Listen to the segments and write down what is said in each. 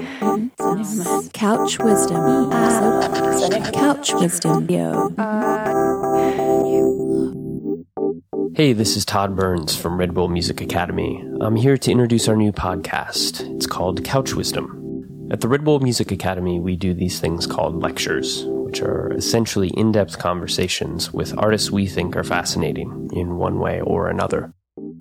Couch Wisdom. Couch Wisdom. Hey, this is Todd Burns from Red Bull Music Academy. I'm here to introduce our new podcast. It's called Couch Wisdom. At the Red Bull Music Academy, we do these things called lectures, which are essentially in depth conversations with artists we think are fascinating in one way or another.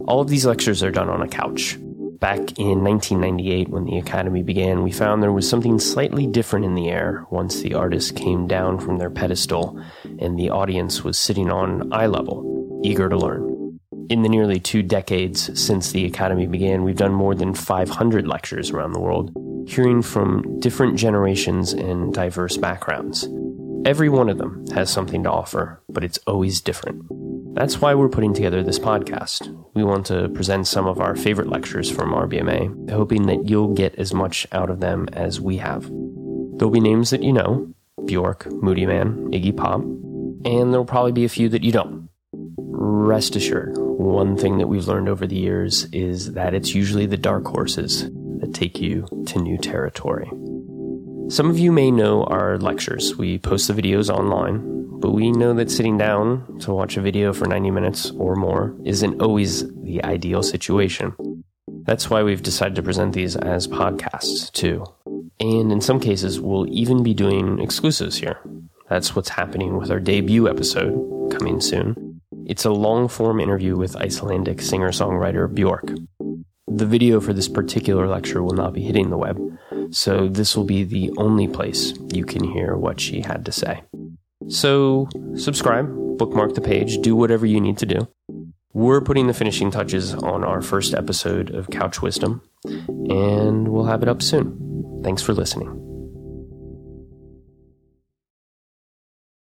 All of these lectures are done on a couch. Back in 1998, when the Academy began, we found there was something slightly different in the air once the artists came down from their pedestal and the audience was sitting on eye level, eager to learn. In the nearly two decades since the Academy began, we've done more than 500 lectures around the world, hearing from different generations and diverse backgrounds. Every one of them has something to offer, but it's always different. That's why we're putting together this podcast. We want to present some of our favorite lectures from RBMA, hoping that you'll get as much out of them as we have. There'll be names that you know Bjork, Moodymann, Iggy Pop, and there'll probably be a few that you don't. Rest assured, one thing that we've learned over the years is that it's usually the dark horses that take you to new territory. Some of you may know our lectures. We post the videos online, but we know that sitting down to watch a video for 90 minutes or more isn't always the ideal situation. That's why we've decided to present these as podcasts, too. And in some cases, we'll even be doing exclusives here. That's what's happening with our debut episode, coming soon. It's a long form interview with Icelandic singer songwriter Bjork. The video for this particular lecture will not be hitting the web, so this will be the only place you can hear what she had to say. So, subscribe, bookmark the page, do whatever you need to do. We're putting the finishing touches on our first episode of Couch Wisdom, and we'll have it up soon. Thanks for listening.